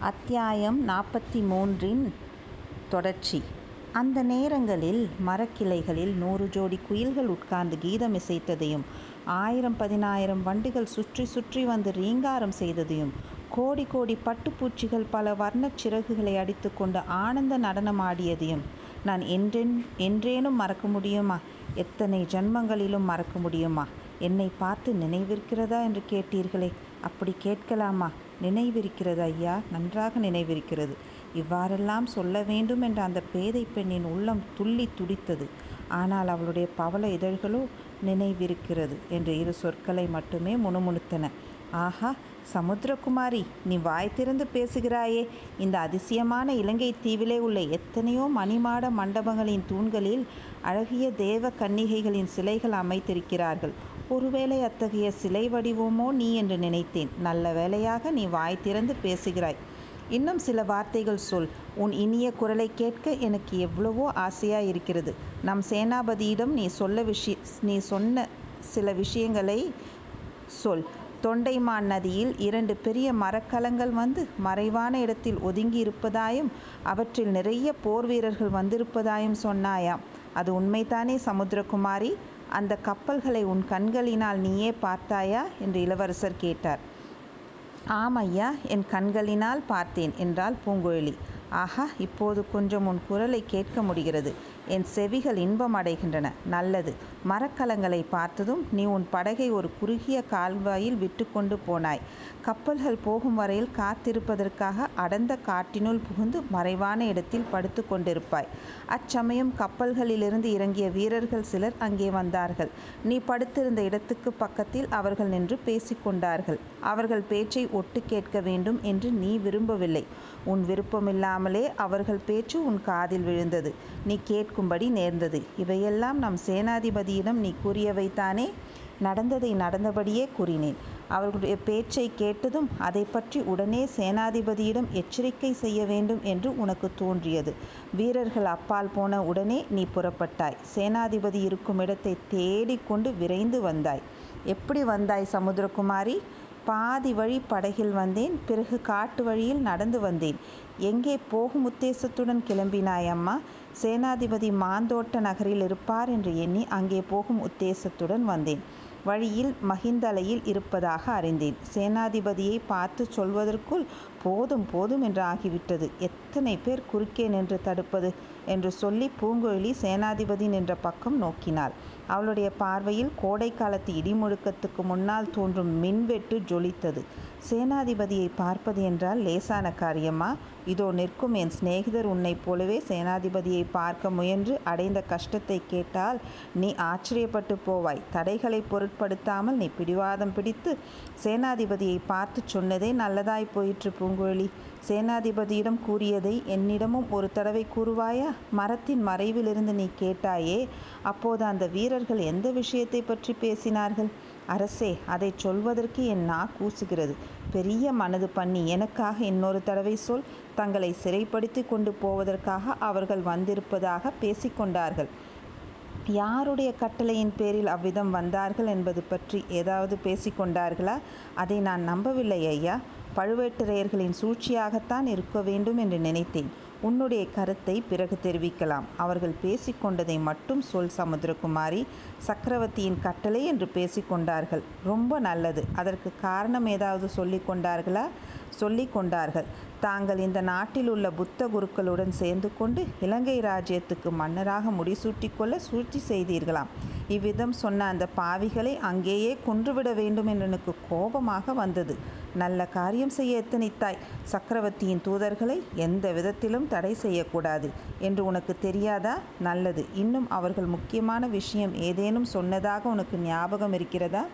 அத்தியாயம் நாற்பத்தி மூன்றின் தொடர்ச்சி. அந்த நேரங்களில் மரக்கிளைகளில் நூறு ஜோடி குயில்கள் உட்கார்ந்து கீதம் இசைத்ததையும் ஆயிரம் பதினாயிரம் வண்டுகள் சுற்றி சுற்றி வந்து ரீங்காரம் செய்ததையும் கோடி கோடி பட்டுப்பூச்சிகள் பல வர்ணச் சிறகுகளை அடித்துக்கொண்டு ஆனந்த நடனமாடியதையும் நான் என்றென் என்றேனும் மறக்க முடியுமா? எத்தனை ஜன்மங்களிலும் மறக்க முடியுமா? என்னை பார்த்து நினைவிருக்கிறதா என்று கேட்டீர்களே அப்படி கேட்கலாமா? நினைவிருக்கிறது ஐயா நன்றாக நினைவிருக்கிறது. இவ்வாறெல்லாம் சொல்ல வேண்டும் என்ற அந்த பேதை பெண்ணின் உள்ளம் துள்ளி துடித்தது. ஆனால் அவளுடைய பவள இதழ்களோ நினைவிருக்கிறது என்று இரு சொற்களை மட்டுமே முணுமுணுத்தன. ஆஹா சமுத்திரகுமாரி நீ வாய் திறந்து பேசுகிறாயே. இந்த அதிசயமான இலங்கை தீவிலே உள்ள எத்தனையோ மணிமாட மண்டபங்களின் தூண்களில் அழகிய தேவ கன்னிகைகளின் சிலைகள் அமைத்திருக்கிறார்கள். ஒருவேளை அத்தகைய சிலை வடிவமோ நீ என்று நினைத்தேன். நல்ல வேளையாக நீ வாய் திறந்து பேசுகிறாய். இன்னும் சில வார்த்தைகள் சொல். உன் இனிய குரலை கேட்க எனக்கு எவ்வளவோ ஆசையாக இருக்கிறது நம் சேனாபதியிடம் நீ சொல்ல விஷய நீ சொன்ன சில விஷயங்களை சொல். தொண்டைமான் நதியில் இரண்டு பெரிய மரக்கலங்கள் வந்து மறைவான இடத்தில் ஒதுங்கி இருப்பதாயும் அவற்றில் நிறைய போர் வீரர்கள் வந்திருப்பதாயும் சொன்னாயாம். அது உண்மைதானே சமுத்திரகுமாரி? அந்த கப்பல்களை உன் கண்களினால் நீயே பார்த்தாயா? என்று இளவரசர் கேட்டார். ஆம் ஐயா என் கண்களினால் பார்த்தேன் என்றாள் பூங்குழலி. ஆஹா இப்போது கொஞ்சம் உன் குரலை கேட்க முடிகிறது. என் செவிகள் இன்பம் அடைகின்றன. நல்லது. மரக்கலங்களை பார்த்ததும் நீ உன் படகை ஒரு குறுகிய கால்வாயில் விட்டுக்கொண்டு போனாய். கப்பல்கள் போகும் வரையில் காத்திருப்பதற்காக அடர்ந்த காட்டினுள் புகுந்து மறைவான இடத்தில் படுத்து கொண்டிருப்பாய். அச்சமயம் கப்பல்களிலிருந்து இறங்கிய வீரர்கள் சிலர் அங்கே வந்தார்கள். நீ படுத்திருந்த இடத்துக்கு பக்கத்தில் அவர்கள் நின்று பேசிக்கொண்டார்கள் அவர்கள் பேச்சை ஒட்டு கேட்க வேண்டும் என்று நீ விரும்பவில்லை. உன் விருப்பமில்லாமலே அவர்கள் பேச்சு உன் காதில் விழுந்தது. நீ கேட்கும்படி நேர்ந்தது. இவையெல்லாம் நம் சேனாதிபதியிடம் நீ கூறியவைத்தானே நடந்ததை நடந்தபடியே கூறினேன். அவர்களுடைய பேச்சை கேட்டதும் அதை பற்றி உடனே சேனாதிபதியிடம் எச்சரிக்கை செய்ய வேண்டும் என்று உனக்கு தோன்றியது. வீரர்கள் அப்பால் போன உடனே நீ புறப்பட்டாய். சேனாதிபதி இருக்கும் இடத்தை தேடிக்கொண்டு விரைந்து வந்தாய். எப்படி வந்தாய் சமுத்திரகுமாரி? பாதி வழி படகில் வந்தேன் பிறகு காட்டு வழியில் நடந்து வந்தேன். எங்கே போகும் உத்தேசத்துடன் கிளம்பினாய் அம்மா? சேனாதிபதி மாந்தோட்ட நகரில் இருப்பார் என்று எண்ணி அங்கே போகும் உத்தேசத்துடன் வந்தேன். வழியில் மகிந்தலையில் இருப்பதாக அறிந்தேன். சேனாதிபதியை பார்த்து சொல்வதற்குள் போதும் போதும் என்று ஆகிவிட்டது. எத்தனை பேர் குறுக்கே நின்று தடுப்பது? என்று சொல்லி பூங்குழலி சேனாதிபதி நின்ற பக்கம் நோக்கினாள். அவளுடைய பார்வையில் கோடைக்காலத்து இடிமுழுக்கத்துக்கு முன்னால் தோன்றும் மின்வெட்டு ஜொலித்தது. சேனாதிபதியை பார்ப்பது என்றால் லேசான காரியமா? இதோ நிற்கும் என் சிநேகிதர் உன்னைப் போலவே சேனாதிபதியை பார்க்க முயன்று அடைந்த கஷ்டத்தை கேட்டால் நீ ஆச்சரியப்பட்டு போவாய். தடைகளை பொருட்படுத்தாமல் நீ பிடிவாதம் பிடித்து சேனாதிபதியை பார்த்து சொன்னதே நல்லதாய் போயிற்று பூங்குழலி. சேனாதிபதியிடம் கூறியதை என்னிடமும் ஒரு தடவை கூறுவாயா? மரத்தின் மறைவிலிருந்து நீ கேட்டாயே அப்போது அந்த வீரர்கள் எந்த விஷயத்தை பற்றி பேசினார்கள்? அரசே அதை சொல்வதற்கு என் நா கூசுகிறது. பெரிய மனது பண்ணி எனக்காக இன்னொரு தடவை சொல். தங்களை சிறைப்படுத்தி கொண்டு போவதற்காக அவர்கள் வந்திருப்பதாக பேசிக்கொண்டார்கள் யாருடைய கட்டளையின் பேரில் அவ்விதம் வந்தார்கள் என்பது பற்றி ஏதாவது பேசிக்கொண்டார்களா அதை நான் நம்பவில்லை ஐயா. பழுவேட்டரையர்களின் சூழ்ச்சியாகத்தான் இருக்க வேண்டும் என்று நினைத்தேன். உன்னுடைய கருத்தை பிறகு தெரிவிக்கலாம். அவர்கள் பேசிக்கொண்டதை மட்டும் சொல் சமுத்திரகுமாரி. சக்கரவர்த்தியின் கட்டளை என்று பேசிக்கொண்டார்கள். ரொம்ப நல்லது. அதற்கு காரணம் ஏதாவது சொல்லி கொண்டார்களா சொல்லி கொண்டார்கள் தாங்கள் இந்த நாட்டில் உள்ள புத்த குருக்களுடன் சேர்ந்து கொண்டு இலங்கை ராஜ்யத்துக்கு மன்னராக முடிசூட்டிக்கொள்ள சூழ்ச்சி செய்தீர்களாம். இவ்விதம் சொன்ன அந்த பாவிகளை அங்கேயே கொன்றுவிட வேண்டும் என்று எனக்கு கோபமாக வந்தது. நல்ல காரியம் செய்ய எத்தனித்தாய்? சக்கரவர்த்தியின் தூதர்களை எந்த விதத்திலும் தடை செய்யக்கூடாது. என்று உனக்கு தெரியாதா? நல்லது. இன்னும் அவர்கள் முக்கியமான விஷயம் ஏதேனும் சொன்னதாக உனக்கு ஞாபகம் இருக்கிறதா?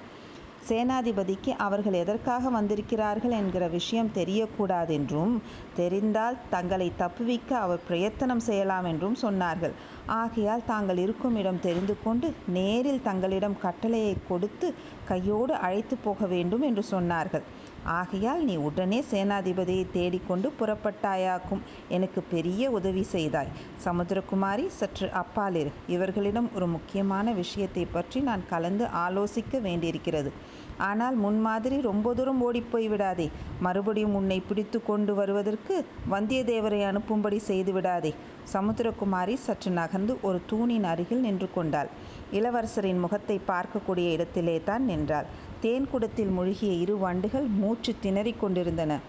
சேனாதிபதிக்கு அவர்கள் எதற்காக வந்திருக்கிறார்கள் என்கிற விஷயம் தெரியக்கூடாதென்றும் தெரிந்தால் தங்களை தப்புவிக்க அவர் பிரயத்தனம் செய்யலாம் என்றும் சொன்னார்கள். ஆகையால் தாங்கள் இருக்கும் இடம் தெரிந்து கொண்டு நேரில் தங்களிடம் கட்டளையை கொடுத்து கையோடு அழைத்து போக வேண்டும் என்று சொன்னார்கள். ஆகையால் நீ உடனே சேனாதிபதியை தேடிக்கொண்டு புறப்பட்டாயாக்கும். எனக்கு பெரிய உதவி செய்தாய். சமுத்திரகுமாரி சற்று அப்பாலிரு. இவர்களிடம் ஒரு முக்கியமான விஷயத்தை பற்றி நான் கலந்து ஆலோசிக்க வேண்டியிருக்கிறது. ஆனால் முன்மாதிரி ரொம்ப தூரம் ஓடிப்போய் விடாதே மறுபடியும் உன்னை பிடித்து கொண்டு வருவதற்கு வந்தியத்தேவரை அனுப்பும்படி செய்து விடாதே சமுத்திரகுமாரி சற்று நகர்ந்து ஒரு தூணின் அருகில் நின்று கொண்டாள். இளவரசரின் முகத்தை பார்க்கக்கூடிய இடத்திலே தான் நின்றாள். தேன் குடத்தில் மூழ்கிய இரு வண்டுகள் மூச்சு திணறிக் கொண்டிருந்தன.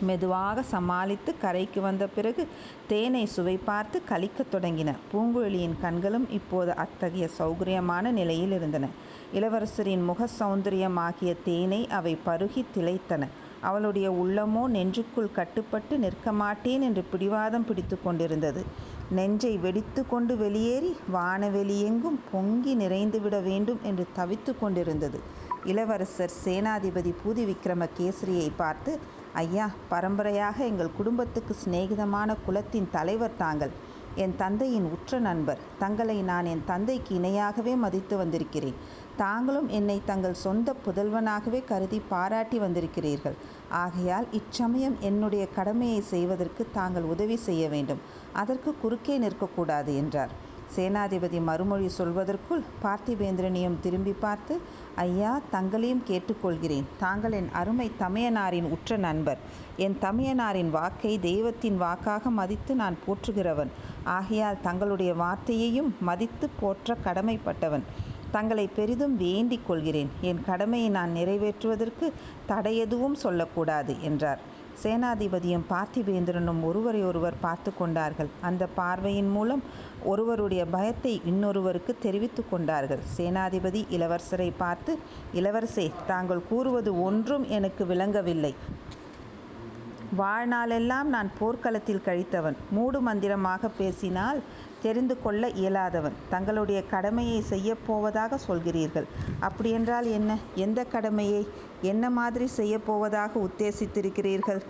மெதுவாக சமாளித்து கரைக்கு வந்த பிறகு தேனை சுவை பார்த்து கழிக்கத் தொடங்கின. பூங்குழலியின் கண்களும் இப்போது அத்தகைய சௌகரியமான நிலையில் இருந்தன. இளவரசரின் முக சௌந்தரியமாகிய தேனை அவை பருகி திளைத்தன. அவளுடைய உள்ளமோ நெஞ்சுக்குள் கட்டுப்பட்டு நிற்க மாட்டேன் என்று பிடிவாதம் பிடித்து கொண்டிருந்தது. நெஞ்சை வெடித்து கொண்டு வெளியேறி வானவெளியெங்கும் பொங்கி நிறைந்துவிட வேண்டும் என்று தவித்து கொண்டிருந்தது. இளவரசர் சேனாதிபதி பூதி விக்ரமகேசரியை பார்த்து ஐயா பரம்பரையாக எங்கள் குடும்பத்துக்கு சிநேகிதமான குலத்தின் தலைவர் தாங்கள். என் தந்தையின் உற்ற நண்பர். தங்களை நான் என் தந்தைக்கு இணையாகவே மதித்து வந்திருக்கிறேன். தாங்களும் என்னை தங்கள் சொந்த புதல்வனாகவே கருதி பாராட்டி வந்திருக்கிறீர்கள். ஆகையால் இச்சமயம் என்னுடைய கடமையை செய்வதற்கு தாங்கள் உதவி செய்ய வேண்டும். அதற்கு குறுக்கே நிற்கக்கூடாது என்றார். சேனாதிபதி மறுமொழி சொல்வதற்குள் பார்த்திபேந்திரனையும் திரும்பி பார்த்து ஐயா தங்களையும் கேட்டுக்கொள்கிறேன். தாங்கள் என் அருமை தமையனாரின் உற்ற நண்பர். என் தமையனாரின் வாக்கை தெய்வத்தின் வாக்காக மதித்து நான் போற்றுகிறவன். ஆகையால் தங்களுடைய வார்த்தையையும் மதித்து போற்ற கடமைப்பட்டவன். தங்களை பெரிதும் வேண்டிக் கொள்கிறேன். என் கடமையை நான் நிறைவேற்றுவதற்கு தடையெதுவும் சொல்லக்கூடாது என்றார். சேனாதிபதியும் பார்த்திவேந்திரனும் ஒருவரை ஒருவர் பார்த்து கொண்டார்கள். அந்த பார்வையின் மூலம் ஒருவருடைய பயத்தை இன்னொருவருக்கு தெரிவித்து கொண்டார்கள். சேனாதிபதி இளவரசரை பார்த்து இளவரசே தாங்கள் கூறுவது ஒன்றும் எனக்கு விளங்கவில்லை. வாழ்நாளெல்லாம் நான் போர்க்களத்தில் கழித்தவன். மூடு மந்திரமாக பேசினால் தெரிந்து கொள்ள இயலாதவன். தங்களுடைய கடமையை செய்யப்போவதாக சொல்கிறீர்கள். அப்படியென்றால் என்ன? எந்த கடமையை? என்ன மாதிரி செய்யப்போவதாக உத்தேசித்திருக்கிறீர்கள்?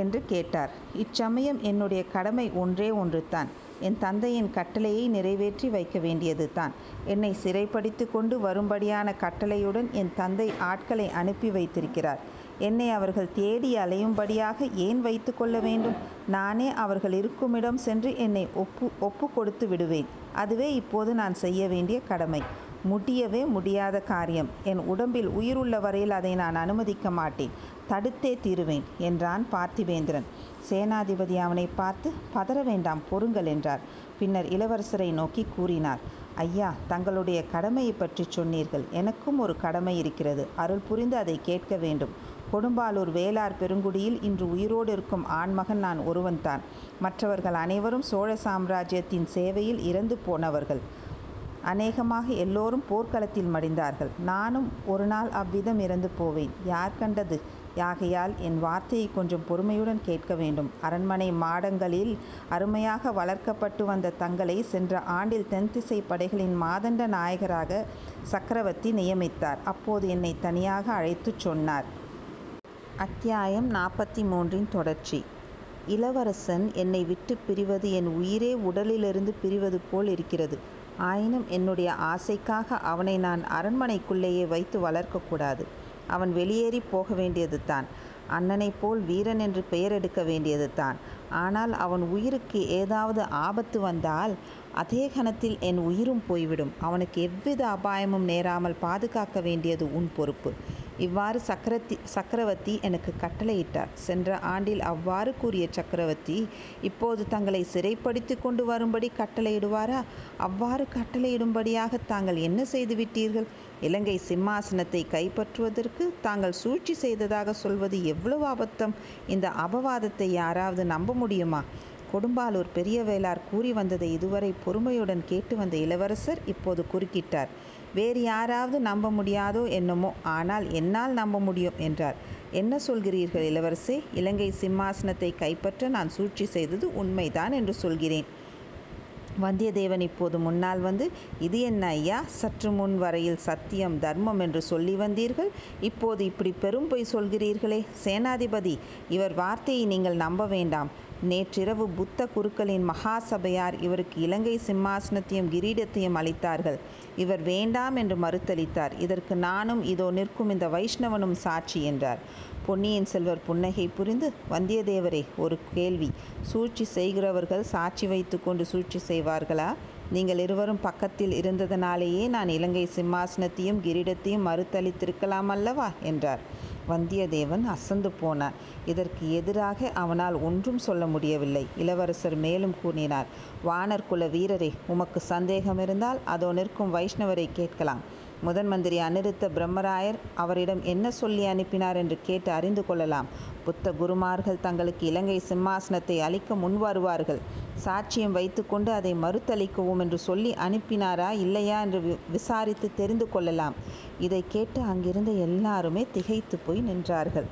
என்று கேட்டார். இச்சமயம் என்னுடைய கடமை ஒன்றே ஒன்று தான் என் தந்தையின் கட்டளையை நிறைவேற்றி வைக்க வேண்டியது தான் என்னை சிறைப்படுத்தி கொண்டு வரும்படியான கட்டளையுடன் என் தந்தை ஆட்களை அனுப்பி வைத்திருக்கிறார். என்னை அவர்கள் தேடி அலையும்படியாக ஏன் வைத்து கொள்ள வேண்டும்? நானே அவர்கள் இருக்குமிடம் சென்று என்னை ஒப்பு ஒப்பு கொடுத்து விடுவேன். அதுவே இப்போது நான் செய்ய வேண்டிய கடமை. முடியவே முடியாத காரியம். என் உடம்பில் உயிருள்ள வரையில் அதை நான் அனுமதிக்க மாட்டேன். தடுத்தே தீருவேன் என்றான் பார்த்திவேந்திரன். சேனாதிபதி அவனை பார்த்து பதற வேண்டாம் பொறுங்கள் என்றார். பின்னர் இளவரசரை நோக்கி கூறினார் ஐயா தங்களுடைய கடமையை பற்றி சொன்னீர்கள். எனக்கும் ஒரு கடமை இருக்கிறது. அருள் புரிந்து அதை கேட்க வேண்டும். கொடும்பாலூர் வேளார் பெருங்குடியில் இன்று உயிரோடு இருக்கும் ஆண்மகன் நான் ஒருவன்தான். மற்றவர்கள் அனைவரும் சோழ சாம்ராஜ்யத்தின் சேவையில் இறந்து போனவர்கள். அநேகமாக எல்லோரும் போர்க்களத்தில் மடிந்தார்கள். நானும் ஒரு நாள் அவ்விதம் இறந்து போவேன். யார் கண்டது? யாகையால் என் வார்த்தையை கொஞ்சம் பொறுமையுடன் கேட்க வேண்டும். அரண்மனை மாடங்களில் அருமையாக வளர்க்கப்பட்டு வந்த தங்களை சென்ற ஆண்டில் தென்திசை படைகளின் மாதண்ட நாயகராக சக்கரவர்த்தி நியமித்தார். அப்போது என்னை தனியாக அழைத்துச் சொன்னார். அத்தியாயம் நாற்பத்தி மூன்றின் தொடர்ச்சி. இளவரசன் என்னை விட்டு பிரிவது என் உயிரே உடலிலிருந்து பிரிவது போல் இருக்கிறது. ஆயினும் என்னுடைய ஆசைக்காக அவனை நான் அரண்மனைக்குள்ளேயே வைத்து வளர்க்கக்கூடாது அவன் வெளியேறி போக வேண்டியது தான். அண்ணனைப் போல் வீரன் என்று பெயர் எடுக்க வேண்டியது தான். ஆனால் அவன் உயிருக்கு ஏதாவது ஆபத்து வந்தால் அதே கணத்தில் என் உயிரும் போய்விடும். அவனுக்கு எவ்வித அபாயமும் நேராமல் பாதுகாக்க வேண்டியது உன் பொறுப்பு. இவ்வாறு சக்கரத்தி சக்கரவர்த்தி எனக்கு கட்டளையிட்டார். சென்ற ஆண்டில் அவ்வாறு கூறிய சக்கரவர்த்தி இப்போது தங்களை சிறைப்படுத்தி கொண்டு வரும்படி கட்டளையிடுவாரா? அவ்வாறு கட்டளையிடும்படியாக தாங்கள் என்ன செய்துவிட்டீர்கள்? இலங்கை சிம்மாசனத்தை கைப்பற்றுவதற்கு தாங்கள் சூழ்ச்சி செய்ததாக சொல்வது எவ்வளவு அபத்தம்? இந்த அபவாதத்தை யாராவது நம்ப முடியுமா? கொடும்பாலூர் பெரிய வேளார் கூறி வந்ததை இதுவரை பொறுமையுடன் கேட்டு வந்த இளவரசர் இப்போது குறுக்கிட்டார். வேறு யாராவது நம்ப முடியாதோ என்னமோ ஆனால் என்னால் நம்ப முடியும் என்றார். என்ன சொல்கிறீர்கள் இளவரசே? இலங்கை சிம்மாசனத்தை கைப்பற்ற நான் சூழ்ச்சி செய்தது உண்மைதான் என்று சொல்கிறேன். வந்தியத்தேவன் இப்போது முன்னால் வந்து இது என்ன ஐயா? சற்று முன் வரையில் சத்தியம் தர்மம் என்று சொல்லி வந்தீர்கள். இப்போது இப்படி பெரும் பொய் சொல்கிறீர்களே. சேனாதிபதி இவர் வார்த்தையை நீங்கள் நம்ப வேண்டாம். நேற்றிரவு புத்த குருக்களின் மகா சபையார் இவருக்கு இலங்கை சிம்மாசனத்தையும் கிரீடத்தையும் அளித்தார்கள். இவர் வேண்டாம் என்று மறுத்தளித்தார். இதற்கு நானும் இதோ நிற்கும் இந்த வைஷ்ணவனும் சாட்சி என்றார். பொன்னியின் செல்வர் புன்னகை புரிந்து வந்தியத்தேவரே ஒரு கேள்வி. சூழ்ச்சி செய்கிறவர்கள் சாட்சி வைத்து கொண்டு சூழ்ச்சி செய்வார்களா? நீங்கள் இருவரும் பக்கத்தில் இருந்ததனாலேயே நான் இலங்கை சிம்மாசனத்தையும் கிரீடத்தையும் மறுத்தளித்திருக்கலாம் அல்லவா? என்றார். வந்தியத்தேவன் அசந்து போனான். இதற்கு எதிராக அவனால் ஒன்றும் சொல்ல முடியவில்லை. இளவரசர் மேலும் கூறினார் வானர் குல வீரரே உமக்கு சந்தேகம் இருந்தால் அதோ நிற்கும் வைஷ்ணவரை கேட்கலாம். முதன் மந்திரி அனிருத்த பிரம்மராயர் அவரிடம் என்ன சொல்லி அனுப்பினார் என்று கேட்டு அறிந்து கொள்ளலாம். புத்த குருமார்கள் தங்களுக்கு இலங்கை சிம்மாசனத்தை அளிக்க முன்வருவார்கள் சாட்சியம் வைத்துக்கொண்டு அதை மறுத்தளிக்கவும் என்று சொல்லி அனுப்பினாரா இல்லையா என்று வி- விசாரித்து தெரிந்து கொள்ளலாம். இதை கேட்டு அங்கிருந்த எல்லாருமே திகைத்து போய் நின்றார்கள்.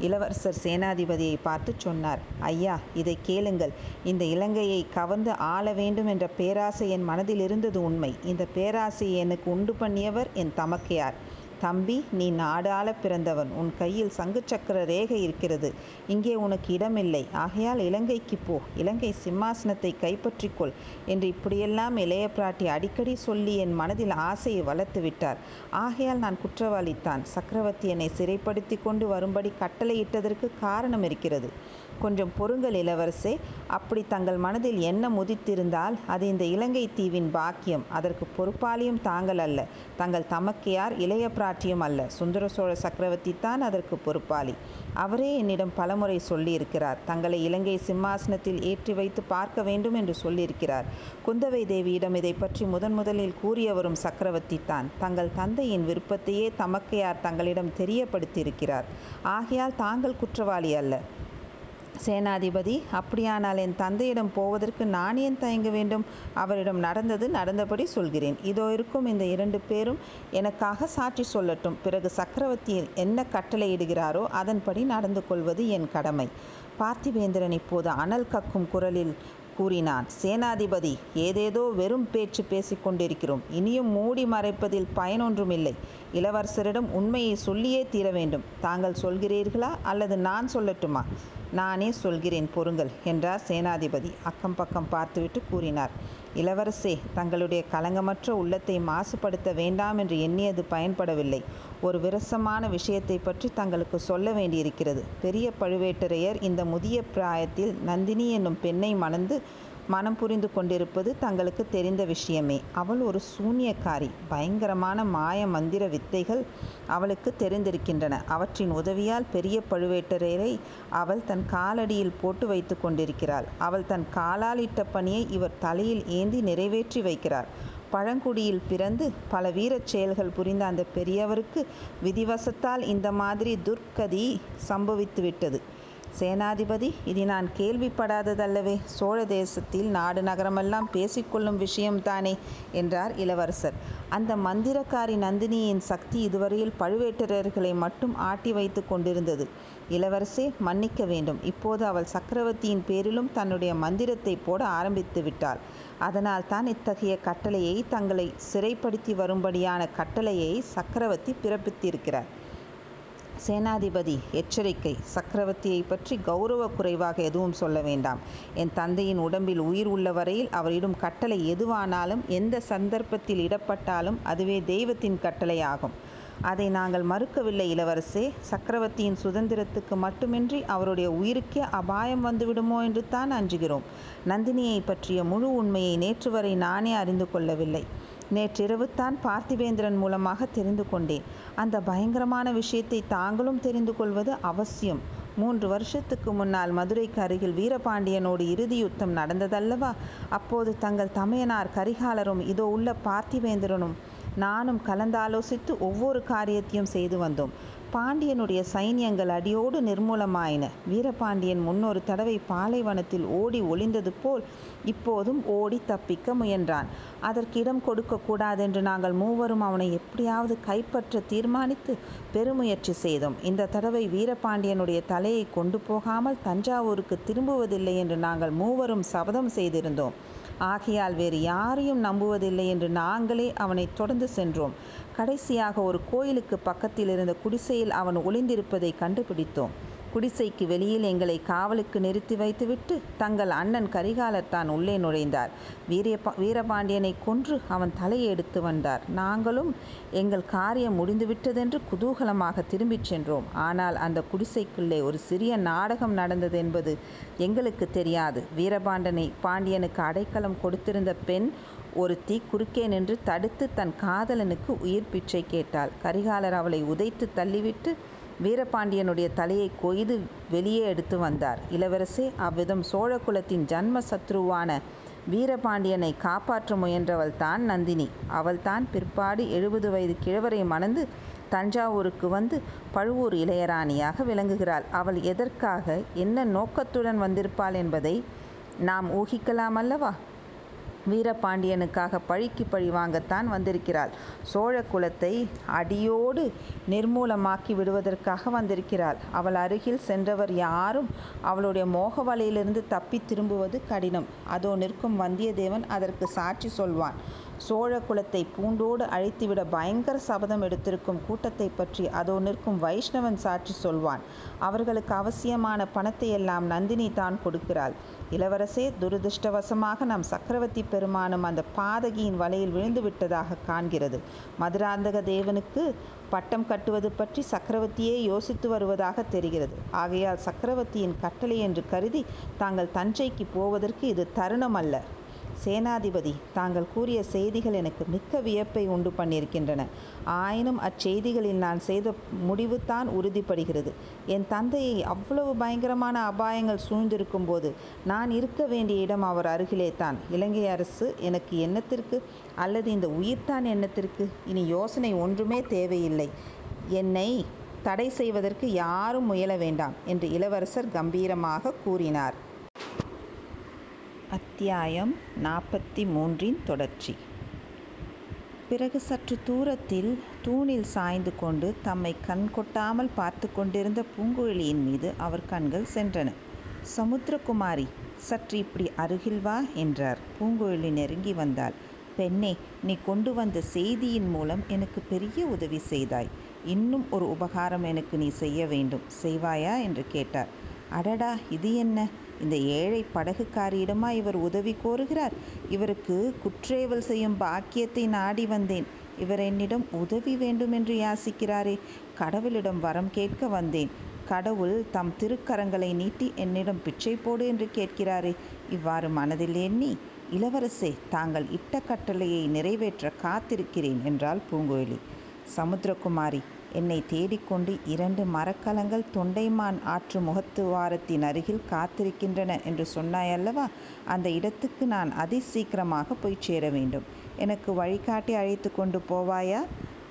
இளவரசர் சேனாதிபதியை பார்த்து சொன்னார் ஐயா இதை கேளுங்கள். இந்த இலங்கையை கவர்ந்து ஆள வேண்டும் என்ற பேராசை என் மனதில் இருந்தது உண்மை. இந்த பேராசையை எனக்கு உண்டு பண்ணியவர் என் தமக்கையார். தம்பி நீ நாடாள பிறந்தவன். உன் கையில் சங்கு சக்கர ரேகை இருக்கிறது. இங்கே உனக்கு இடமில்லை. ஆகையால் இலங்கைக்கு போ. இலங்கை சிம்மாசனத்தை கைப்பற்றிக்கொள் என்று இப்படியெல்லாம் இளைய பிராட்டி அடிக்கடி சொல்லி என் மனதில் ஆசையை வளர்த்து விட்டார். ஆகையால் நான் குற்றவாளித்தான். சக்கரவர்த்தி என்னை சிறைப்படுத்தி கொண்டு வரும்படி கட்டளையிட்டதற்கு காரணம் இருக்கிறது. கொஞ்சம் பொறுங்கள் இளவரசே. அப்படி தங்கள் மனதில் என்ன முதித்திருந்தால் அது இந்த இலங்கை தீவின் பாக்கியம். அதற்கு பொறுப்பாளியும் தாங்கள் அல்ல. தங்கள் தமக்கையார் இளைய பிராட்டியும் அல்ல. சுந்தர சோழ சக்கரவர்த்தி தான் அதற்கு பொறுப்பாளி. அவரே என்னிடம் பலமுறை சொல்லியிருக்கிறார். தங்களை இலங்கை சிம்மாசனத்தில் ஏற்றி வைத்து பார்க்க வேண்டும் என்று சொல்லியிருக்கிறார். குந்தவை தேவியிடம் இதை பற்றி முதன் முதலில் கூறியவரும் சக்கரவர்த்தி தான். தங்கள் தந்தையின் விருப்பத்தையே தமக்கையார் தங்களிடம் தெரியப்படுத்தியிருக்கிறார். ஆகையால் தாங்கள் குற்றவாளி அல்ல. சேனாதிபதி அப்படியானால் என் தந்தையிடம் போவதற்கு நான் ஏன் தயங்க வேண்டும்? அவரிடம் நடந்தது நடந்தபடி சொல்கிறேன். இதோ இருக்கும் இந்த இரண்டு பேரும் எனக்காக சாட்சி சொல்லட்டும். பிறகு சக்கரவர்த்தி என்ன கட்டளையிடுகிறாரோ அதன்படி நடந்து கொள்வது என் கடமை. பார்த்திவேந்திரன் இப்போது அனல் கக்கும் குரலில் கூறினான் சேனாதிபதி ஏதேதோ வெறும் பேச்சு பேசிக்கொண்டிருக்கிறோம் இனியும் மூடி மறைப்பதில் பயனொன்றுமில்லை. இளவரசரிடம் உண்மையை சொல்லியே தீர வேண்டும். தாங்கள் சொல்கிறீர்களா அல்லது நான் சொல்லட்டுமா? நானே சொல்கிறேன் பொறுங்கள் என்றார் சேனாதிபதி. அக்கம் பக்கம் பார்த்துவிட்டு கூறினார் இளவரசே தங்களுடைய கலங்கமற்ற உள்ளத்தை மாசுபடுத்த வேண்டாம் என்று எண்ணியது பயன்படவில்லை. ஒரு விரசமான விஷயத்தை பற்றி தங்களுக்கு சொல்ல வேண்டியிருக்கிறது. பெரிய பழுவேட்டரையர் இந்த முதிய பிராயத்தில் நந்தினி என்னும் பெண்ணை மணந்து மனம் புரிந்து கொண்டிருப்பது தங்களுக்கு தெரிந்த விஷயமே. அவள் ஒரு சூன்யக்காரி. பயங்கரமான மாய மந்திர வித்தைகள் அவளுக்கு தெரிந்திருக்கின்றன. அவற்றின் உதவியால் பெரிய பழுவேட்டரையரை அவள் தன் காலடியில் போட்டு வைத்து கொண்டிருக்கிறாள். அவள் தன் காலால் இட்ட பணியை இவர் தலையில் ஏந்தி நிறைவேற்றி வைக்கிறார். பழங்குடியில் பிறந்து பல வீரச் செயல்கள் புரிந்த அந்த பெரியவருக்கு விதிவசத்தால் இந்த மாதிரி துர்க்கதி சம்பவித்துவிட்டது. சேனாதிபதி இது நான் கேள்விப்படாததல்லவே. சோழ தேசத்தில் நாடு நகரமெல்லாம் பேசிக்கொள்ளும் விஷயம்தானே என்றார் இளவரசர். அந்த மந்திரக்காரி நந்தினியின் சக்தி இதுவரையில் பழுவேட்டரர்களை மட்டும் ஆட்டி வைத்து கொண்டிருந்தது. இளவரசே மன்னிக்க வேண்டும். இப்போது அவள் சக்கரவர்த்தியின் பேரிலும் தன்னுடைய மந்திரத்தை போட ஆரம்பித்து விட்டாள். அதனால் தான் இத்தகைய கட்டளையை தங்களை சிறைப்படுத்தி வரும்படியான கட்டளையை சக்கரவர்த்தி பிறப்பித்திருக்கிறார். சேனாதிபதி எச்சரிக்கை. சக்கரவர்த்தியை பற்றி கௌரவ குறைவாக எதுவும் சொல்ல வேண்டாம். என் தந்தையின் உடம்பில் உயிர் உள்ள வரையில் அவரிடம் கட்டளை எதுவானாலும் எந்த சந்தர்ப்பத்தில் இடப்பட்டாலும் அதுவே தெய்வத்தின் கட்டளையாகும் அதை நாங்கள் மறுக்கவில்லை இளவரசே. சக்கரவர்த்தியின் சுதந்திரத்துக்கு மட்டுமின்றி அவருடைய உயிருக்கே அபாயம் வந்துவிடுமோ என்று தான் அஞ்சுகிறோம். நந்தினியை பற்றிய முழு உண்மையை நேற்று வரை நானே அறிந்து கொள்ளவில்லை. நேற்றிரவு தான் பார்த்திவேந்திரன் மூலமாக தெரிந்து கொண்டேன். அந்த பயங்கரமான விஷயத்தை தாங்களும் தெரிந்து கொள்வது அவசியம். மூன்று வருஷத்துக்கு முன்னால் மதுரைக்கு அருகில் வீரபாண்டியனோடு இறுதி யுத்தம் நடந்ததல்லவா? அப்போது தங்கள் தமையனார் கரிகாலரும் இதோ உள்ள பார்த்திவேந்திரனும் நானும் கலந்தாலோசித்து ஒவ்வொரு காரியத்தையும் செய்து வந்தோம். பாண்டியனுடைய சைன்யங்கள் அடியோடு நிர்மூலமாயின. வீரபாண்டியன் முன்னொரு தடவை பாலைவனத்தில் ஓடி ஒளிந்தது போல் இப்போதும் ஓடி தப்பிக்க முயன்றான். அதற்கு இடம் கொடுக்கக்கூடாதென்று நாங்கள் மூவரும் அவனை எப்படியாவது கைப்பற்ற தீர்மானித்து பெருமுயற்சி செய்தோம். இந்த தடவை வீரபாண்டியனுடைய தலையை கொண்டு போகாமல் தஞ்சாவூருக்கு திரும்புவதில்லை என்று நாங்கள் மூவரும் சபதம் செய்திருந்தோம். ஆகையால் வேறு யாரையும் நம்புவதில்லை என்று நாங்களே அவனை தொடர்ந்து சென்றோம். கடைசியாக ஒரு கோயிலுக்கு பக்கத்தில் இருந்த குடிசையில் அவன் ஒளிந்திருப்பதை கண்டுபிடித்தோம். குடிசைக்கு வெளியில் எங்களை காவலுக்கு நிறுத்தி வைத்துவிட்டு தங்கள் அண்ணன் கரிகாலர் தான் உள்ளே நுழைந்தார். வீரபா வீரபாண்டியனை கொன்று அவன் தலையை எடுத்து வந்தார். நாங்களும் எங்கள் காரியம் முடிந்துவிட்டதென்று குதூகலமாக திரும்பிச் சென்றோம். ஆனால் அந்த குடிசைக்குள்ளே ஒரு சிறிய நாடகம் நடந்தது என்பது எங்களுக்கு தெரியாது. வீரபாண்டனை பாண்டியனுக்கு அடைக்கலம் கொடுத்திருந்த பெண் ஒருத்தி குறுக்கே நின்று தடுத்து தன் காதலனுக்கு உயிர் பிச்சை கேட்டாள். கரிகாலர் அவளை உதைத்து தள்ளிவிட்டு வீரபாண்டியனுடைய தலையை கொய்து வெளியே எடுத்து வந்தார். இளவரசே அவ்விதம் சோழ குலத்தின் ஜன்ம சத்ருவான வீரபாண்டியனை காப்பாற்ற முயன்றவள் தான் நந்தினி. அவள்தான் பிற்பாடு எழுபது வயது கிழவரை மணந்து தஞ்சாவூருக்கு வந்து பழுவூர் இளையராணியாக விளங்குகிறாள். அவள் எதற்காக என்ன நோக்கத்துடன் வந்திருப்பாள் என்பதை நாம் ஊகிக்கலாம் அல்லவா வீரபாண்டியனுக்காக பழிக்கு பழி வாங்கத்தான் வந்திருக்கிறாள். சோழ குலத்தை அடியோடு நிர்மூலமாக்கி விடுவதற்காக வந்திருக்கிறாள். அவள் அருகில் சென்றவர் யாரும் அவளுடைய மோக வலையிலிருந்து தப்பி திரும்புவது கடினம். அதோ நிற்கும் வந்தியத்தேவன் அதற்கு சாட்சி சொல்வான். சோழ குலத்தை பூண்டோடு அழித்துவிட பயங்கர சபதம் எடுத்திருக்கும் கூட்டத்தை பற்றி அதோ நிற்கும் வைஷ்ணவன் சாட்சி சொல்வான். அவர்களுக்கு அவசியமான பணத்தை எல்லாம் நந்தினி தான் கொடுக்கிறாள். இளவரசே துரதிருஷ்டவசமாக நம் சக்கரவர்த்தி பெருமானும் அந்த பாதகியின் வலையில் விழுந்து விட்டதாக காண்கிறது. மதுராந்தக தேவனுக்கு பட்டம் கட்டுவது பற்றி சக்கரவர்த்தியே யோசித்து வருவதாக தெரிகிறது. ஆகையால் சக்கரவர்த்தியின் கட்டளை என்று கருதி தாங்கள் தஞ்சைக்கு போவதற்கு இது தருணம் அல்ல. சேனாதிபதி தாங்கள் கூறிய செய்திகள் எனக்கு மிக்க வியப்பை உண்டு பண்ணியிருக்கின்றன. ஆயினும் அச்செய்திகளில் நான் செய்த முடிவு தான் உறுதிப்படுகிறது. என் தந்தையை அவ்வளவு பயங்கரமான அபாயங்கள் சூழ்ந்திருக்கும் போது நான் இருக்க வேண்டிய இடம் அவர் அருகிலே தான். இலங்கை அரசு எனக்கு எண்ணத்திற்கு அல்லது இந்த உயிர்தான் எண்ணத்திற்கு இனி யோசனை ஒன்றுமே தேவையில்லை. என்னை தடை செய்வதற்கு யாரும் முயல வேண்டாம் என்று இளவரசர் கம்பீரமாக கூறினார். அத்தியாயம் நாற்பத்தி மூன்றின் தொடர்ச்சி. பிறகு சற்று தூரத்தில் தூணில் சாய்ந்து கொண்டு தம்மை கண் கொட்டாமல் பார்த்து கொண்டிருந்த பூங்குழலியின் மீது அவர் கண்கள் சென்றன. சமுத்திரகுமாரி சற்று இப்படி அருகில் வா என்றார். பூங்குழலி நெருங்கி வந்தாள். பெண்ணே நீ கொண்டு வந்த செய்தியின் மூலம் எனக்கு பெரிய உதவி செய்தாய். இன்னும் ஒரு உபகாரம் எனக்கு நீ செய்ய வேண்டும். செய்வாயா? என்று கேட்டார். அடடா இது என்ன? இந்த ஏழை படகுக்காரியிடமா இவர் உதவி கோருகிறார். இவருக்கு குற்றேவல் செய்யும் பாக்கியத்தை நாடி வந்தேன். இவர் என்னிடம் உதவி வேண்டும் என்று யாசிக்கிறாரே. கடவுளிடம் வரம் கேட்க வந்தேன். கடவுள் தம் திருக்கரங்களை நீட்டி என்னிடம் பிச்சை போடு என்று கேட்கிறாரே. இவ்வாறு மனதில் எண்ணி இளவரசே தாங்கள் இட்ட கட்டளையை நிறைவேற்ற காத்திருக்கிறேன் என்றாள் பூங்குழலி சமுத்திரகுமாரி என்னை தேடிக்கொண்டு இரண்டு மரக்கலங்கள் தொண்டைமான் ஆற்று முகத்துவாரத்தின் அருகில் காத்திருக்கின்றன என்று சொன்னாய் அல்லவா அந்த இடத்துக்கு நான் அதி சீக்கிரமாக போய் சேர வேண்டும். எனக்கு வழிகாட்டி அழைத்து கொண்டு போவாயா?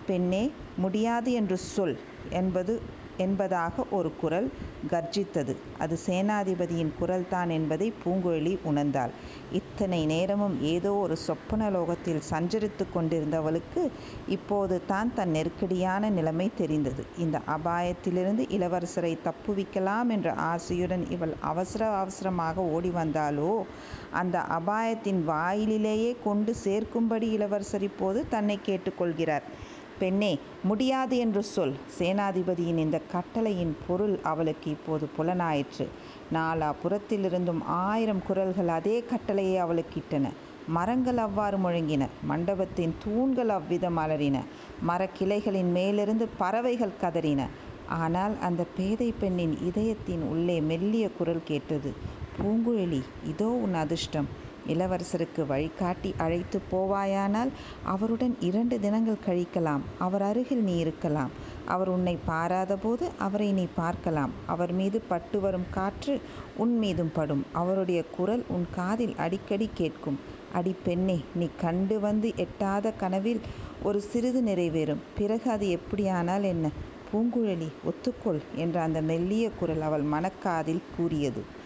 பெண்ணே முடியாது என்று சொல் என்பது என்பதாக ஒரு குரல் கர்ஜித்தது. அது சேனாதிபதியின் குரல்தான் என்பதை பூங்குழலி உணர்ந்தாள். இத்தனை நேரமும் ஏதோ ஒரு சொப்பன லோகத்தில் சஞ்சரித்து கொண்டிருந்தவளுக்கு இப்போது தான் தன் நெருக்கடியான நிலைமை தெரிந்தது. இந்த அபாயத்திலிருந்து இளவரசரை தப்புவிக்கலாம் என்ற ஆசையுடன் இவள் அவசர அவசரமாக ஓடி வந்தாலோ அந்த அபாயத்தின் வாயிலிலேயே கொண்டு சேர்க்கும்படி இளவரசர் இப்போது தன்னை கேட்டுக்கொள்கிறார் பெண்ணே முடியாது என்று சொல். சேனாதிபதியின் இந்த கட்டளையின் பொருள் அவளுக்கு இப்போது புலனாயிற்று. நாலா புறத்திலிருந்தும் ஆயிரம் குரல்கள் அதே கட்டளையை அவளுக்கு இட்டன. மரங்கள் அவ்வாறு முழங்கின. மண்டபத்தின் தூண்கள் அவ்விதம் அலறின. மரக்கிளைகளின் மேலிருந்து பறவைகள் கதறின. ஆனால் அந்த பேதை பெண்ணின் இதயத்தின் உள்ளே மெல்லிய குரல் கேட்டது. பூங்குழலி இதோ உன் அதிர்ஷ்டம். இளவரசருக்கு வழிகாட்டி அழைத்து போவாயானால் அவருடன் இரண்டு தினங்கள் கழிக்கலாம். அவர் அருகில் நீ இருக்கலாம். அவர் உன்னை பாராதபோது அவரை நீ பார்க்கலாம். அவர் மீது பட்டு வரும் காற்று உன் மீதும் படும். அவருடைய குரல் உன் காதில் அடிக்கடி கேட்கும். அடி பெண்ணே நீ கண்டு வந்து எட்டாத கனவில் ஒரு சிறிது நிறைவேறும். பிறகு அது எப்படியானால் என்ன? பூங்குழலி ஒத்துக்கொள் என்ற அந்த மெல்லிய குரல் அவள் மனக்காதில் கூறியது.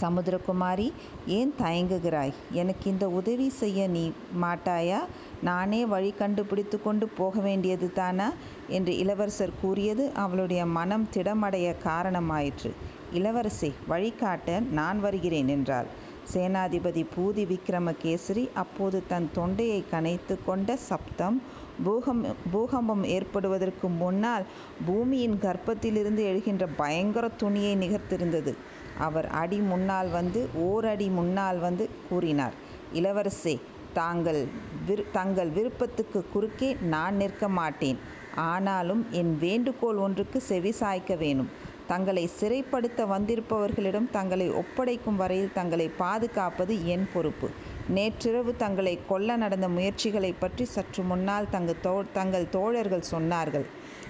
சமுத்திரகுமாரி ஏன் தயங்குகிறாய்? எனக்கு இந்த உதவி செய்ய நீ மாட்டாயா? நானே வழி கண்டுபிடித்து கொண்டு போக வேண்டியது தானா? என்று இளவரசர் கூறியது அவளுடைய மனம் திடமடைய காரணமாயிற்று. இளவரசே வழிகாட்ட நான் வருகிறேன் என்றாள். சேனாதிபதி பூதி விக்ரமகேசரி அப்போது தன் தொண்டையை கனைத்து கொண்ட சப்தம் பூகம் பூகம்பம் ஏற்படுவதற்கு முன்னால் பூமியின் கர்ப்பத்திலிருந்து எழுகின்ற பயங்கர துணியை நிகர்த்திருந்தது. அவர் அடி முன்னால் வந்து ஓரடி முன்னால் வந்து கூறினார் இளவரசே தாங்கள் விரு தங்கள் விருப்பத்துக்கு குறுக்கே நான் நிற்க மாட்டேன். ஆனாலும் என் வேண்டுகோள் ஒன்றுக்கு செவி சாய்க்க வேணும். தங்களை சிறைப்படுத்த வந்திருப்பவர்களிடம் தங்களை ஒப்படைக்கும் வரையில் தங்களை பாதுகாப்பது என் பொறுப்பு. நேற்றிரவு தங்களை கொல்ல நடந்த முயற்சிகளை பற்றி சற்று முன்னால் தங்கள் தோ தங்கள் தோழர்கள் சொன்னார்கள்.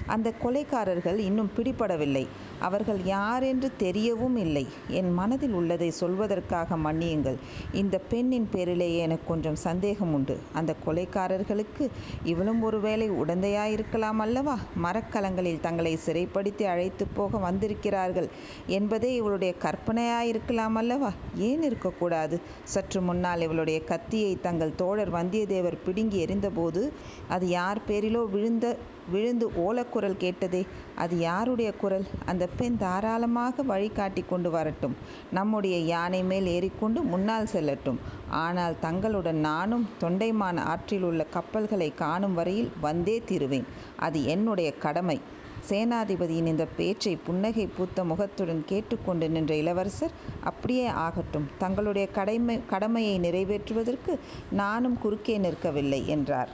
அந்த கொலைக்காரர்கள் இன்னும் பிடிபடவில்லை. அவர்கள் யாரென்று தெரியவும் இல்லை. என் மனதில் உள்ளதை சொல்வதற்காக மன்னியுங்கள். இந்த பெண்ணின் பேரிலேயே எனக்கு கொஞ்சம் சந்தேகம் உண்டு. அந்த கொலைக்காரர்களுக்கு இவளும் ஒருவேளை உடந்தையாயிருக்கலாம் அல்லவா? மரக்கலங்களில் தங்களை சிறைப்படுத்தி அழைத்து போக வந்திருக்கிறார்கள் என்பதே இவளுடைய கற்பனையாயிருக்கலாம் அல்லவா? ஏன் இருக்கக்கூடாது? சற்று முன்னால் இவளுடைய கத்தியை தங்கள் தோழர் வந்தியத்தேவர் பிடுங்கி எறிந்தபோது அது யார் பேரிலோ விழுந்த விழுந்து ஓலக்குரல் கேட்டதே. அது யாருடைய குரல்? அந்த பெண் தாராளமாக வழிகாட்டி கொண்டு வரட்டும். நம்முடைய யானை மேல் ஏறிக்கொண்டு முன்னால் செல்லட்டும். ஆனால் தங்களுடன் நானும் தொண்டைமான் ஆற்றில் உள்ள கப்பல்களை காணும் வரையில் வந்தே தீருவேன். அது என்னுடைய கடமை. சேனாதிபதியின் இந்த பேச்சை புன்னகை பூத்த முகத்துடன் கேட்டுக்கொண்டு நின்ற இளவரசர் அப்படியே ஆகட்டும். தங்களுடைய கடமை கடமையை நிறைவேற்றுவதற்கு நானும் குறுக்கே நிற்கவில்லை என்றார்.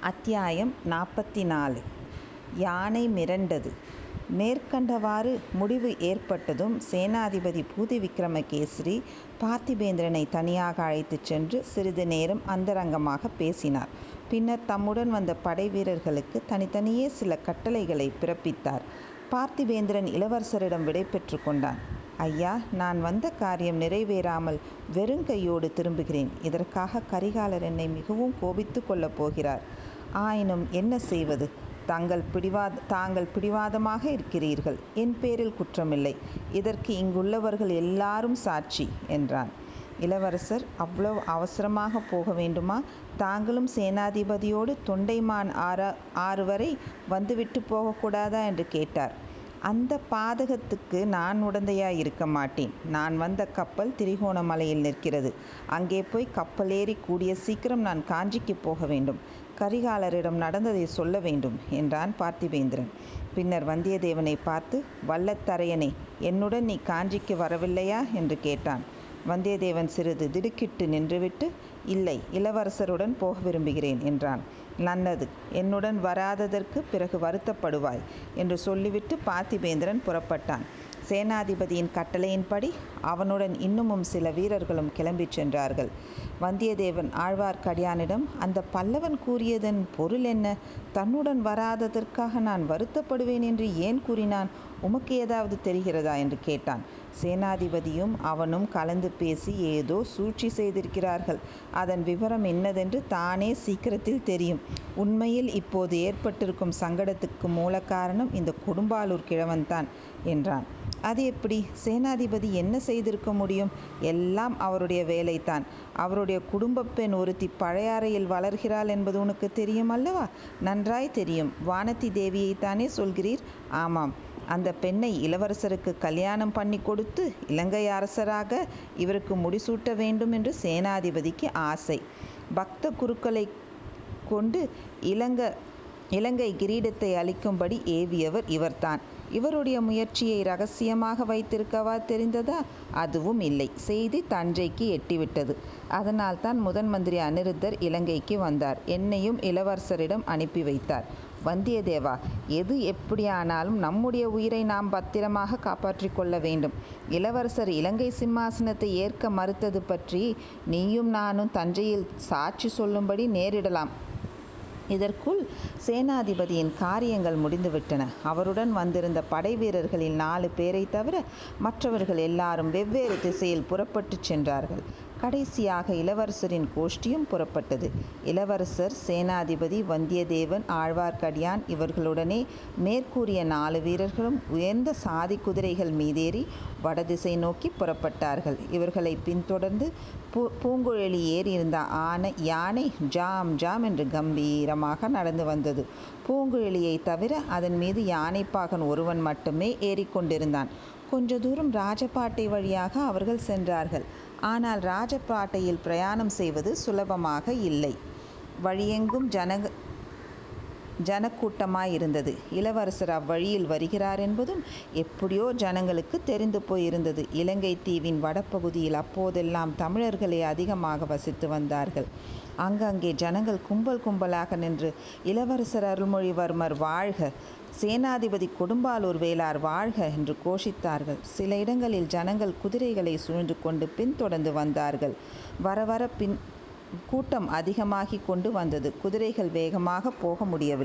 அத்தியாயம் நாற்பத்தி நாலு. யானை மிரண்டது. மேற்கண்டவாறு முடிவு ஏற்பட்டதும் சேனாதிபதி பூதி விக்ரமகேசரி பார்த்திபேந்திரனை தனியாக அழைத்துச் சென்று சிறிது நேரம் அந்தரங்கமாக பேசினார். பின்னர் தம்முடன் வந்த படை வீரர்களுக்கு தனித்தனியே சில கட்டளைகளை பிறப்பித்தார். பார்த்திபேந்திரன் இளவரசரிடம் விடை கொண்டான். ஐயா நான் வந்த காரியம் நிறைவேறாமல் வெறுங்கையோடு திரும்புகிறேன். இதற்காக கரிகாலர் என்னை மிகவும் கோபித்து கொள்ளப் போகிறார். ஆயினும் என்ன செய்வது? தாங்கள் பிடிவாத தாங்கள் பிடிவாதமாக இருக்கிறீர்கள். என் பேரில் குற்றமில்லை. இதற்கு இங்குள்ளவர்கள் எல்லாரும் சாட்சி என்றான். இளவரசர் அவ்வளவு அவசரமாக போக வேண்டுமா? தாங்களும் சேனாதிபதியோடு தொண்டைமான் ஆற ஆறு வரை வந்துவிட்டு போகக்கூடாதா? என்று கேட்டார். அந்த பாதகத்துக்கு நான் உடந்தையாய் இருக்க மாட்டேன். நான் வந்த கப்பல் திரிகோணமலையில் நிற்கிறது. அங்கே போய் கப்பலேறி கூடிய சீக்கிரம் நான் காஞ்சிக்கு போக வேண்டும். கரிகாலரிடம் நடந்ததை சொல்ல வேண்டும் என்றான் பார்த்திவேந்திரன் பின்னர் வந்தியத்தேவனை பார்த்து வல்லத்தரையனே என்னுடன் நீ காஞ்சிக்கு வரவில்லையா? என்று கேட்டான். வந்தியத்தேவன் சிறிது திடுக்கிட்டு நின்றுவிட்டு இல்லை இளவரசருடன் போக விரும்புகிறேன் என்றான். நல்லது என்னுடன் வராததற்கு பிறகு வருத்தப்படுவாய் என்று சொல்லிவிட்டு பார்த்திபேந்திரன் புறப்பட்டான். சேனாதிபதியின் கட்டளையின்படி அவனுடன் இன்னமும் சில வீரர்களும் கிளம்பிச் சென்றார்கள். வந்தியத்தேவன் ஆழ்வார்க்கடியானிடம் அந்த பல்லவன் கூறியதன் பொருள் என்ன? தன்னுடன் வராததற்காக நான் வருத்தப்படுவேன் என்று ஏன் கூறினான்? உமக்கு ஏதாவது தெரிகிறதா? என்று கேட்டான். சேனாதிபதியும் அவனும் கலந்து பேசி ஏதோ சூழ்ச்சி செய்திருக்கிறார்கள். அதன் விவரம் என்னதென்று தானே சீக்கிரத்தில் தெரியும். உண்மையில் இப்போது ஏற்பட்டிருக்கும் சங்கடத்துக்கு மூல காரணம் இந்த கொடும்பாலூர் கிழவன்தான் என்றான். அது எப்படி? சேனாதிபதி என்ன செய்திருக்க முடியும்? எல்லாம் அவருடைய வேலைத்தான் அவருடைய குடும்பப் பெண் ஒருத்தி பழையாறையில் வளர்கிறாள் என்பது உனக்கு தெரியும் அல்லவா? நன்றாய் தெரியும். வானதி தேவியைத்தானே சொல்கிறீர்? ஆமாம். அந்த பெண்ணை இளவரசருக்கு கல்யாணம் பண்ணி கொடுத்து இலங்கை அரசராக இவருக்கு முடிசூட்ட வேண்டும் என்று சேனாதிபதிக்கு ஆசை. பக்த குருக்களை கொண்டு இலங்கை இலங்கை கிரீடத்தை அளிக்கும்படி ஏவியவர் இவர்தான். இவருடைய முயற்சியை ரகசியமாக வைத்திருக்கவா தெரிந்ததா? அதுவும் இல்லை. செய்தி தஞ்சைக்கு எட்டிவிட்டது. அதனால் தான் முதன் மந்திரி அனிருத்தர் இலங்கைக்கு வந்தார். என்னையும் இளவரசரிடம் அனுப்பி வைத்தார். வந்தியத்தேவா எது எப்படியானாலும் நம்முடைய உயிரை நாம் பத்திரமாக காப்பாற்றிக் கொள்ள வேண்டும். இளவரசர் இலங்கை சிம்மாசனத்தை ஏற்க மறுத்தது பற்றி நீயும் நானும் தஞ்சையில் சாட்சி சொல்லும்படி நேரிடலாம். இதற்குள் சேனாதிபதியின் காரியங்கள் முடிந்துவிட்டன. அவருடன் வந்திருந்த படை வீரர்களில் நாலு பேரை தவிர மற்றவர்கள் எல்லாரும் வெவ்வேறு திசையில் புறப்பட்டுச் சென்றார்கள். கடைசியாக இளவரசரின் கோஷ்டியும் புறப்பட்டது. இளவரசர் சேனாதிபதி வந்தியத்தேவன் ஆழ்வார்க்கடியான் இவர்களுடனே மேற்கூறிய நாலு வீரர்களும் உயர்ந்த சாதி குதிரைகள் மீதேறி வடதிசை நோக்கி புறப்பட்டார்கள். இவர்களை பின்தொடர்ந்து பூ பூங்குழலி ஏறி இருந்த ஆனை யானை ஜாம் ஜாம் என்று கம்பீரமாக நடந்து வந்தது. பூங்குழலியை தவிர அதன் மீது யானைப்பாகன் ஒருவன் மட்டுமே ஏறிக்கொண்டிருந்தான். கொஞ்ச தூரம் ராஜபாட்டை வழியாக அவர்கள் சென்றார்கள். ஆனால் ராஜபாட்டையில் பிரயாணம் செய்வது சுலபமாக இல்லை. வழியெங்கும் ஜனக ஜனக்கூட்டமாயிருந்தது. இளவரசர் அவ்வழியில் வருகிறார் என்பதும் எப்படியோ ஜனங்களுக்கு தெரிந்து போயிருந்தது. இலங்கை தீவின் வடப்பகுதியில் அப்போதெல்லாம் தமிழர்களே அதிகமாக வசித்து வந்தார்கள். அங்கங்கே ஜனங்கள் கும்பல் கும்பலாக நின்று இளவரசர் அருள்மொழிவர்மர் வாழ்க சேனாதிபதி கொடும்பாலூர் வேளார் வாழ்க என்று கோஷித்தார்கள். சில இடங்களில் ஜனங்கள் குதிரைகளை சூழ்ந்து கொண்டு பின்தொடர்ந்து வந்தார்கள். வர வர பின் கூட்டம் அதிகமாகி கொண்டு வந்தது. குதிரைகள் வேகமாக போக முடியவில்லை.